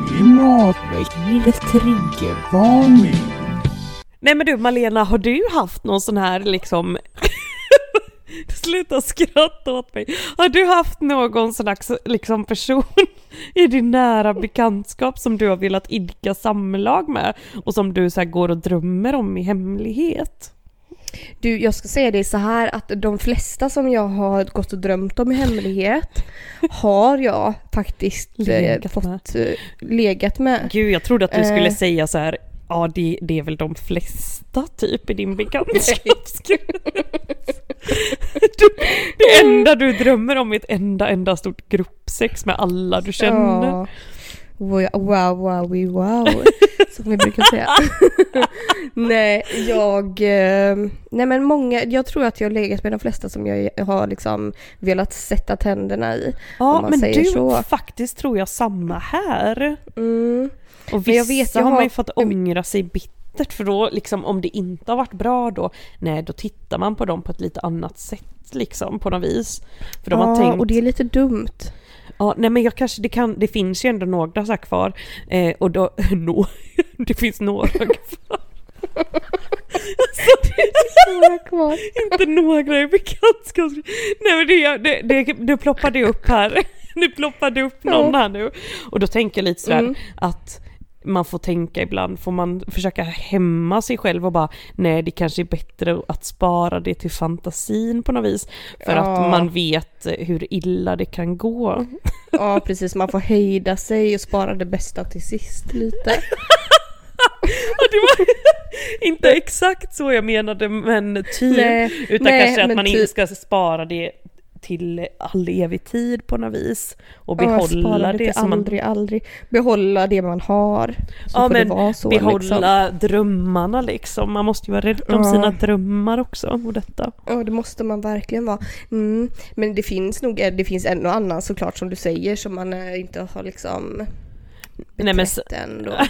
Klimatväckande triggervarning. Nej men du Malena, har du haft någon sån här liksom... Sluta skratta åt mig. Har du haft någon slags liksom person i din nära bekantskap som du har velat idka samlag med och som du så här går och drömmer om i hemlighet? Du, jag ska säga det så här att de flesta som jag har gått och drömt om i hemlighet har jag faktiskt eh, Legat fått eh, legat med. Gud, jag trodde att du skulle Eh. säga så här. Ja, det, det är väl de flesta typ i din bekantskapskrets. Du- det enda du drömmer om är ett enda, enda stort gruppsex med alla du känner. Ja. Wow, wow, wow, wow. Som vi brukar säga. nej, jag... eh, Nej men många, jag tror att jag har legat med de flesta som jag har liksom velat sätta tänderna i. Ja, men du så. faktiskt tror jag samma här. Mm. Och vissa vet, har man har- ju fått ångra sig bittert för då liksom om det inte har varit bra då, nej då tittar man på dem på ett lite annat sätt liksom på något vis. För de har Ja, tänkt, och det är lite dumt. ja nej men jag kanske, det kan, det finns ju ändå några så kvar eh, och då, no, det finns några kvar. Några kvar. inte några i bekantskaps... Nej men det, det, det, det ploppade upp här. Det ploppade upp någon Ja. här nu. Och då tänker jag lite sådär Mm. att man får tänka ibland, får man försöka hämma sig själv och bara nej det kanske är bättre att spara det till fantasin på något vis. För att Ja. man vet hur illa det kan gå. Ja precis, man får hejda sig och spara det bästa till sist lite. Det var inte exakt så jag menade men typ. Nej, utan nej, kanske att man typ- inte ska spara det till all evig tid på något vis. Och Ja, behålla spara det, som man... aldrig, aldrig. Behålla det man har. Så Ja får men det vara så behålla liksom. drömmarna liksom. Man måste ju vara rädd om Ja. sina drömmar också och detta. Ja det måste man verkligen vara. Mm. Men det finns nog, det finns en och annan såklart som du säger som man eh, inte har liksom Nej, men s- beträtt än då.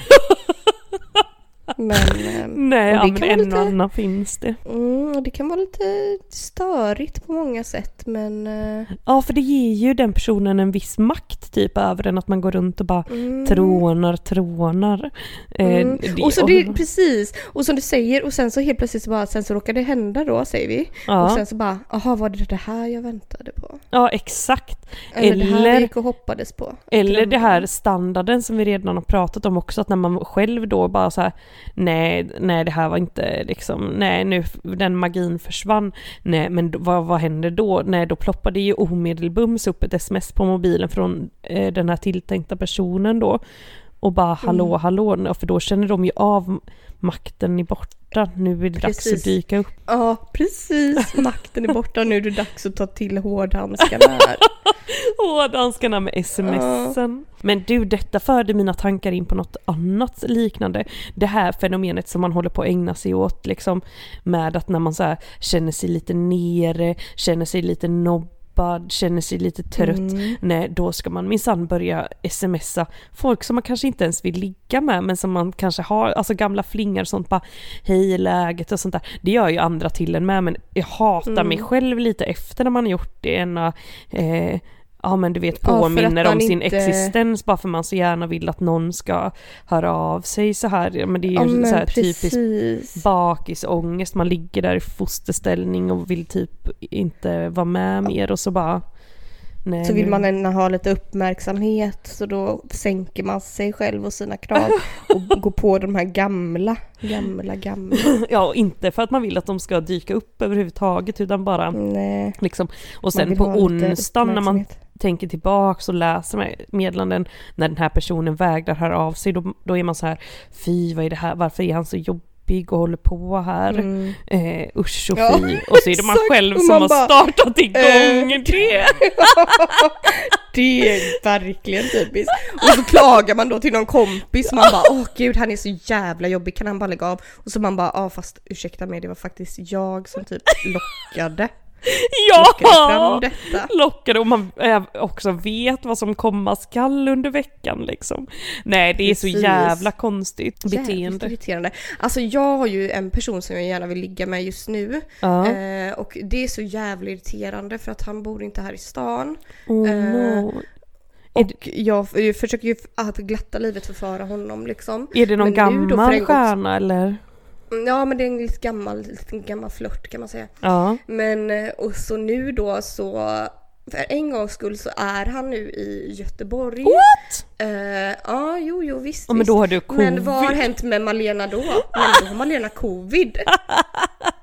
Men eh, Nej, Och ja, det men en och lite- annan finns det. mm, och det kan vara lite störigt på många sätt men eh, Ja, för det ger ju den personen en viss makt typ över den att man går runt och bara mm. trånar, trånar. Eh, Mm. det- Och så det, precis, och som du säger och sen så helt plötsligt så bara, sen så råkar det hända då säger vi. ja, Och sen så bara, aha var det det här jag väntade på? ja, exakt. Eller, det här Eller- gick och hoppades på? Eller det här standarden som vi redan har pratat om också, att när man själv då bara så här, nej, nej det här var inte liksom, nej nu, den magin försvann, nej men vad, vad händer då? Nej då ploppar det ju omedelbums upp ett sms på mobilen från eh, den här tilltänkta personen då och bara hallå Mm. hallå, för då känner de ju av makten i borta borta, nu är det dags att Precis. dyka upp. Ja, precis. Makten är borta nu är det dags att ta till hårdhandskarna här. Åh, danskarna med smsen. Men du, detta förde mina tankar in på något annat liknande. Det här fenomenet som man håller på att ägna sig åt liksom med att när man så känner sig lite nere, känner sig lite nobbad, känner sig lite trött. Mm. Nej, då ska man minsann börja smsa folk som man kanske inte ens vill ligga med men som man kanske har, alltså gamla flingar och sånt bara hej läget och sånt där. Det gör ju andra till en med men jag hatar mig Mm. själv lite efter när man har gjort det än eh, Ja men du vet Ja, påminner man om sin inte- existens bara för man så gärna vill att någon ska höra av sig så här. Ja, men det är ju Ja så här precis. bakisångest, man ligger där i fosterställning och vill typ inte vara med mer och så bara nej, Så vill man gärna ha lite uppmärksamhet så då sänker man sig själv och sina krav och går på de här gamla, gamla, gamla. Ja, och inte för att man vill att de ska dyka upp överhuvudtaget utan bara Nej, liksom och sen på onsdagen när man. Tänker tillbaks och läser meddelanden när den här personen vägrar höra av sig då, då är man så här fy vad är det här, varför är han så jobbig och håller på här? Mm. Eh, usch och Ja, fy. Och så är det man själv som man har bara, startat igång eh, det. Det är verkligen typiskt. Och så klagar man då till någon kompis och man bara åh gud han är så jävla jobbig, kan han bara lägga av? Och så man bara ja fast ursäkta mig det var faktiskt jag som typ lockade, Ja! Lockade och man också vet vad som komma skall under veckan liksom. Nej det är så jävla konstigt beteende. irriterande. Alltså jag har ju en person som jag gärna vill ligga med just nu. Ja. Eh, och det är så jävla irriterande för att han bor inte här i stan. Oh eh, no. Och jag, försöker ju att glatta livet för honom liksom. är det någon men nu då gammal gångs- stjärna eller? Ja men det är en lite gammal, lite gammal flört kan man säga. Ja. Men eh, och så nu då så för en gångs skull så är han nu i Göteborg. What? Eh, ja, jo, jo, visst, Ja, men då har du Men vad har covid. hänt med Malena då? Men då har Malena covid.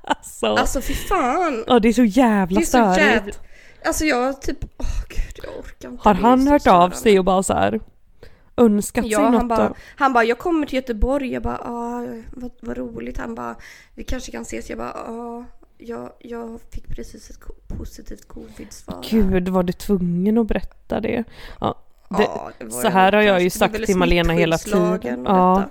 Alltså. Alltså fy fan. Ja det är så jävla störigt. jävla... Alltså jag typ, åh gud jag orkar inte. Har han hört av sig och bara så här önskat Ja, sig något han bara, han bara, jag kommer till Göteborg. Jag bara, ah, vad, vad roligt. Han bara, vi kanske kan ses. Jag bara, ah, jag, jag fick precis ett positivt covid-svar. Gud var du tvungen att berätta det? Ja, det, Ja, det så här har jag ju sagt till Malena hela tiden. Ja. detta.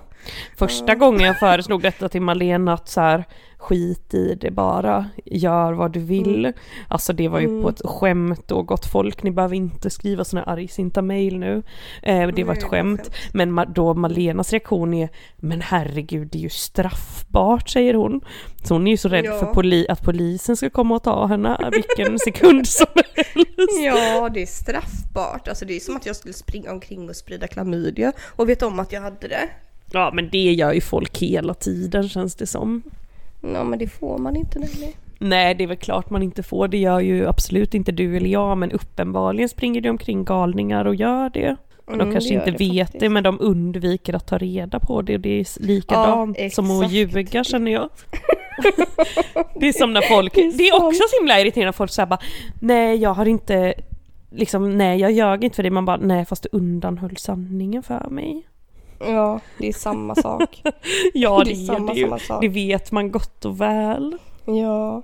Första Ja. gången jag föreslog detta till Malena att så här, skit i det bara, gör vad du vill. Alltså det var ju Mm. på ett skämt då, gott folk, ni behöver inte skriva såna här argsinta mail nu. Eh, det var ett skämt. Men då Malenas reaktion är, men herregud det är ju straffbart säger hon. Så hon är ju så rädd Ja. för poli- att polisen ska komma och ta henne vilken sekund som helst. Ja, det är straffbart. Alltså det är som att jag skulle springa omkring och sprida klamydia och vet om att jag hade det. Ja men det gör ju folk hela tiden känns det som. Ja, men det får man inte nämligen. Nej, det är väl klart man inte får. Det gör ju absolut inte du eller jag, men uppenbarligen springer det omkring galningar och gör det. de Mm, kanske inte det vet faktiskt. det, men de undviker att ta reda på det. Och det är likadant Ja, som att ljuga känner jag. det är som när folk, Det är det är också så himla irriterande när folk säger bara Nej, jag har inte, liksom nej jag ljög inte för det. Man bara nej fast du undanhöll sanningen för mig. Ja, det är samma sak. Ja, Det det, är samma, det samma sak. Det vet man gott och väl. Ja.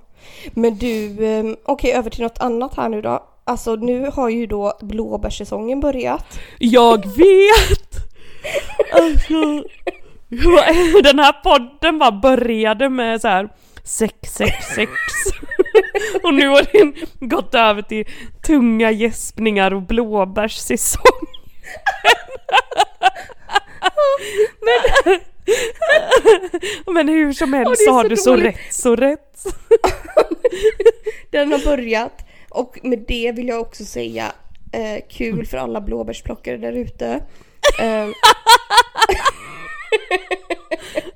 Men du, ehm, okej över till något annat här nu då. Alltså nu har ju då blåbärssäsongen börjat. Jag vet! Alltså, den här podden bara började med så här sex, sex, sex. Och nu har den gått över till tunga gäspningar och blåbärssäsong. Men, men hur som helst är så har så du så rätt, så rätt. Den har börjat och med det vill jag också säga eh, kul för alla blåbärsplockare där ute. Ehm,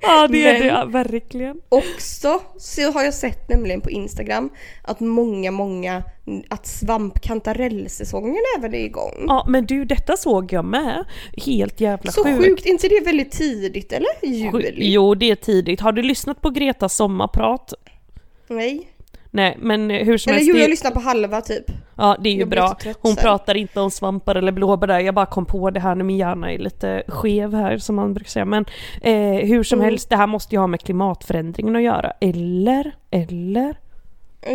Ja det är Men- det verkligen. också så har jag sett nämligen på Instagram att många, många, att svampkantarellsäsongen även är igång. Ja men du detta såg jag med. Helt jävla Så sjukt. sjukt, inte det väldigt tidigt eller? Juli? Jo, det är tidigt. Har du lyssnat på Gretas sommarprat? Nej. Nej, men hur som Eller helst. jo, det- jag lyssnar på halva typ. Ja det är ju Jag bra. Hon pratar inte om svampar eller blåbär där, jag bara kom på det här när min hjärna är lite skev här som man brukar säga. Men eh, hur som Mm. helst, det här måste ju ha med klimatförändringen att göra. Eller? Eller?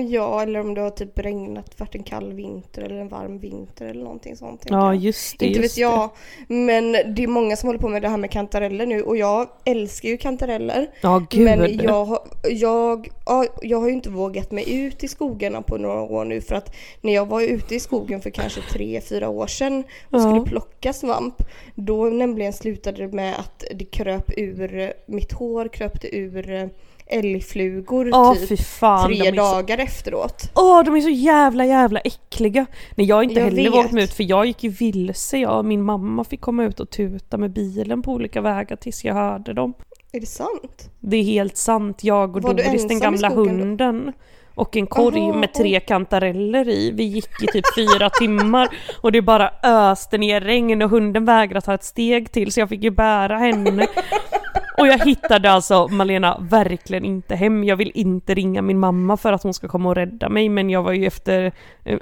Ja, eller om det har typ regnat, varit en kall vinter eller en varm vinter eller någonting sånt. Ja just det. Inte just vet jag, men det är många som håller på med det här med kantareller nu och jag älskar ju kantareller. Det. Ja gud. Men jag, jag, ja, jag har ju inte vågat mig ut i skogarna på några år nu för att när jag var ute i skogen för kanske tre, fyra år sedan och Ja. skulle plocka svamp då nämligen slutade det med att det kröp ur, mitt hår kröpte ur älgflugor Ja typ fan. tre är så- dagar efteråt. Åh, de är så jävla jävla äckliga! Nej jag har inte Jag heller vet. vågat mig ut för jag gick ju vilse, jag och min mamma fick komma ut och tuta med bilen på olika vägar tills jag hörde dem. Är det sant? Det är helt sant, jag och Var Doris den gamla då? hunden. Och en korg Aha, med tre kantareller i. Vi gick i typ fyra timmar och det bara öste ner regn och hunden vägrade ta ett steg till så jag fick ju bära henne. Och jag hittade alltså Malena verkligen inte hem. Jag vill inte ringa min mamma för att hon ska komma och rädda mig men jag var ju efter,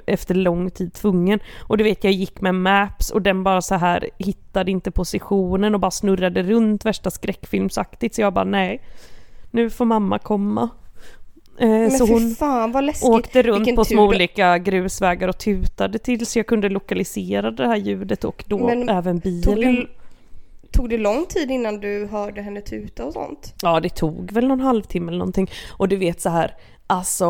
efter lång tid tvungen. Och du vet jag gick med Maps och den bara så här hittade inte positionen och bara snurrade runt värsta skräckfilmsaktigt så jag bara nej. Nu får mamma komma. Eh, Men så hon fan vad läskigt. åkte runt Vilken på små olika grusvägar och tutade tills jag kunde lokalisera det här ljudet och då Men även bilen. Tog det lång tid innan du hörde henne tuta och sånt? Ja, det tog väl någon halvtimme eller någonting. Och du vet så här, alltså,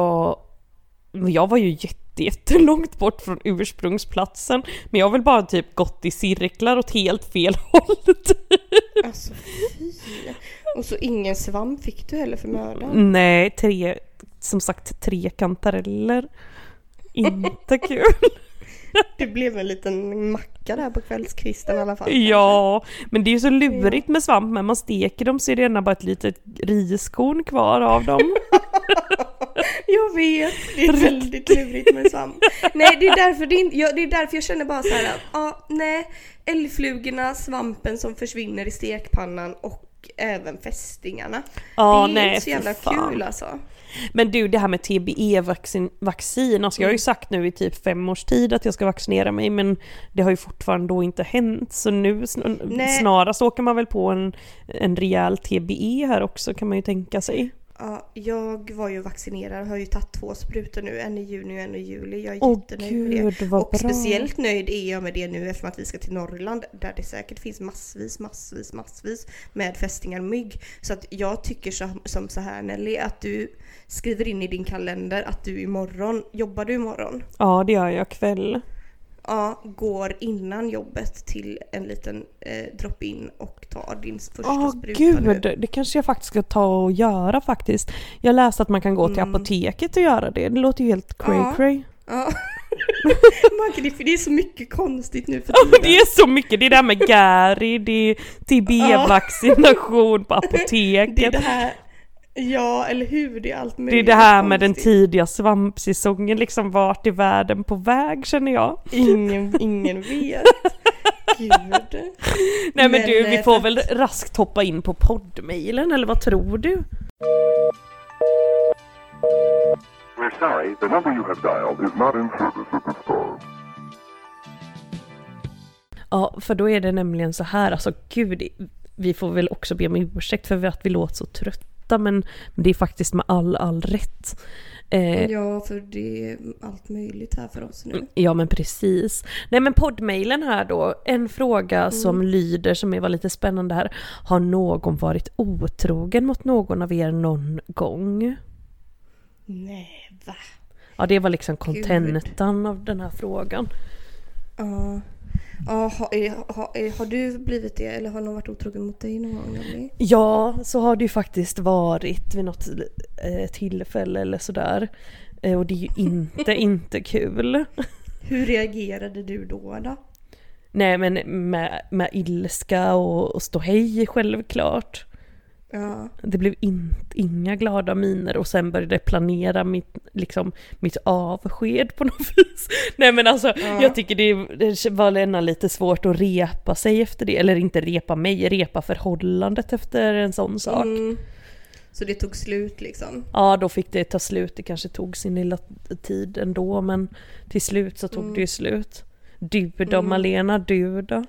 jag var ju jätte, jättelångt bort från ursprungsplatsen, men jag har väl bara typ gått i cirklar åt helt fel håll. Alltså fy. Och så ingen svamp fick du heller för mördaren. Nej, tre, som sagt tre kantareller. Inte kul. Det blev en liten macka där på kvällskvisten i alla fall. Ja, men det är ju så lurigt med svamp, men man steker dem så är det gärna bara ett litet riskorn kvar av dem. Jag vet, det är väldigt lurigt med svamp. Nej det är därför, det är, jag, det är därför jag känner bara så här att, ja nej, älgflugorna, svampen som försvinner i stekpannan och även fästingarna. Ja, det är nej, inte så jävla fan. kul alltså. Men du, det här med TBE-vaccin, vaccin, alltså jag har ju sagt nu i typ fem års tid att jag ska vaccinera mig, men det har ju fortfarande då inte hänt, så nu sn- Nej. snarast åker man väl på en, en rejäl TBE här också kan man ju tänka sig. Ja, jag var ju vaccinerad, har ju tagit två sprutor nu, en i juni och en i juli. Jag är Åh jättenöjd med det. gud Och bra. speciellt nöjd är jag med det nu eftersom att vi ska till Norrland där det säkert finns massvis, massvis, massvis med fästingar och mygg. Så att jag tycker som, som så här Nelly, att du skriver in i din kalender att du imorgon, jobbar du imorgon? Ja, det gör jag kväll. Ja, går innan jobbet till en liten eh, drop-in och tar din första Åh spruta gud, nu. det kanske jag faktiskt ska ta och göra faktiskt. Jag läste att man kan gå till Mm. apoteket och göra det, det låter ju helt cray Ja. cray. Ja. Man det- för det är så mycket konstigt nu för Ja, tiden. det är så mycket, det är det här med Gary, det är TB-vaccination på apoteket. Det är det här, ja eller hur, det är allt Det är möjligt det här med den tidiga svampsäsongen, liksom vart är världen på väg känner jag. Ingen, ingen vet. Gud. Nej men, Men, du, vi eh, får väl raskt hoppa in på poddmailen eller vad tror du? We're sorry, the number you have dialed is not in service at this time. Ja, för då är det nämligen så här, alltså gud, vi får väl också be om ursäkt för att vi låter så trötta, men, men det är faktiskt med all, all rätt. Eh, Ja, för det är allt möjligt här för oss nu. Ja men precis. Nej men poddmailen här då, en fråga som lyder som är var lite spännande här. Har någon varit otrogen mot någon av er någon gång? Nej, va? Ja det var liksom kontentan av den här frågan. Ja. Ja, har, har, har du blivit det eller har någon varit otrogen mot dig någon gång Nelly? Ja, så har det ju faktiskt varit vid något eh, tillfälle eller sådär. Eh, och det är ju inte, inte kul. Hur reagerade du då? då? Nej men med, med ilska och, och ståhej självklart. Ja. Det blev in, inga glada miner och sen började jag planera mitt, liksom, mitt avsked på något vis. Nej men alltså, Ja. jag tycker det, det var ändå lite svårt att repa sig efter det, eller inte repa mig, repa förhållandet efter en sån sak. Mm. Så det tog slut liksom. Ja, då fick det ta slut. Det kanske tog sin lilla tid ändå, men till slut så tog det ju slut. Du då Malena, du då?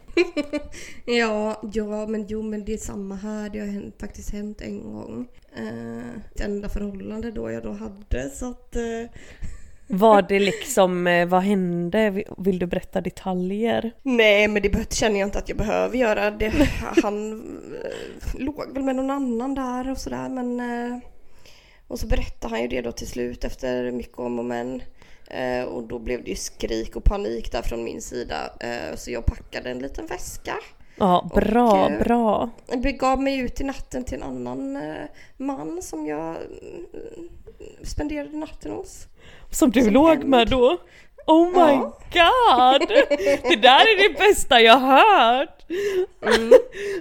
Ja, ja men jo men det är samma här. Det har hänt, faktiskt hänt en gång. Eh, det enda förhållande då jag då hade så att... Eh, Var det liksom, eh, vad hände? Vill du berätta detaljer? nej men det känner jag inte att jag behöver göra. Det, han eh, låg väl med någon annan där och sådär men... Eh, och så berättade han ju det då till slut efter mycket om och men. Eh, och då blev det ju skrik och panik där från min sida. Eh, så jag packade en liten väska. Ja, bra, Och, eh, bra. Jag begav mig ut i natten till en annan eh, man som jag eh, spenderade natten hos. Som du som låg hänt. med då? Oh my Ja. god! Det där är det bästa jag hört! Mm.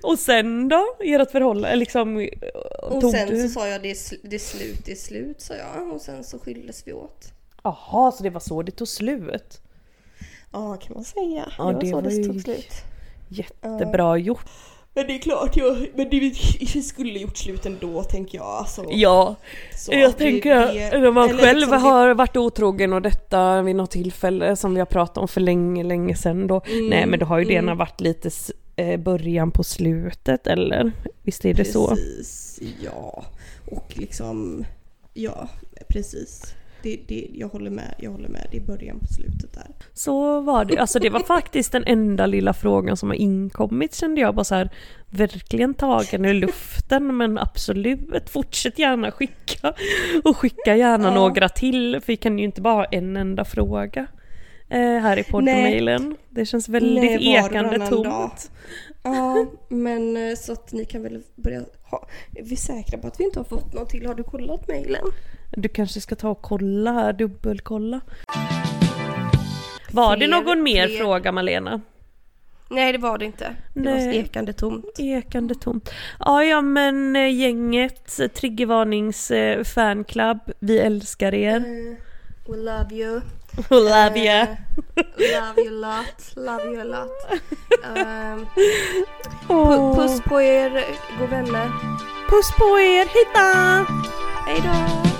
Och sen då? Ert förhållande, liksom... Och sen du... så sa jag det är, det är slut, det är slut sa jag. Och sen så skildes vi åt. Jaha, så det var så det tog slut? Ja kan man säga. Ja, det var det så var det tog slut. Jättebra gjort. Men det är klart, jag, men det, vi skulle gjort slut ändå tänker jag. Alltså. Ja, Så jag tänker det- när man själv liksom har varit otrogen och detta vid något tillfälle som vi har pratat om för länge, länge sedan då. Mm, Nej men då har ju det ena varit lite eh, början på slutet eller? Visst är det så? Precis, ja. Och liksom, ja precis. Det, det, jag håller med, jag håller med. Det är början på slutet där. Så var det. Alltså det var faktiskt den enda lilla frågan som har inkommit kände jag bara så här verkligen tagen ur luften men absolut fortsätt gärna skicka och skicka gärna Ja. några till för vi kan ju inte bara ha en enda fråga eh, här i poddmailen. Det känns väldigt Nej, ekande tomt. dag. Ja, men eh, så att ni kan väl börja ha. Är vi säkra på att vi inte har fått något till? Har du kollat mejlen? Du kanske ska ta och kolla här, dubbelkolla. Var det någon mer fler- fråga Malena? Nej, det var det inte. Det Nej. var ekande tomt. Ekande tomt. Ja, ja men eh, gänget, eh, Triggervarnings eh, fanclub, vi älskar er. Eh, we love you. Love you. Eh, love you a lot. Love you a lot. Åh. pu- puss på er, god vänner. Puss på er, hejdå! Hej då!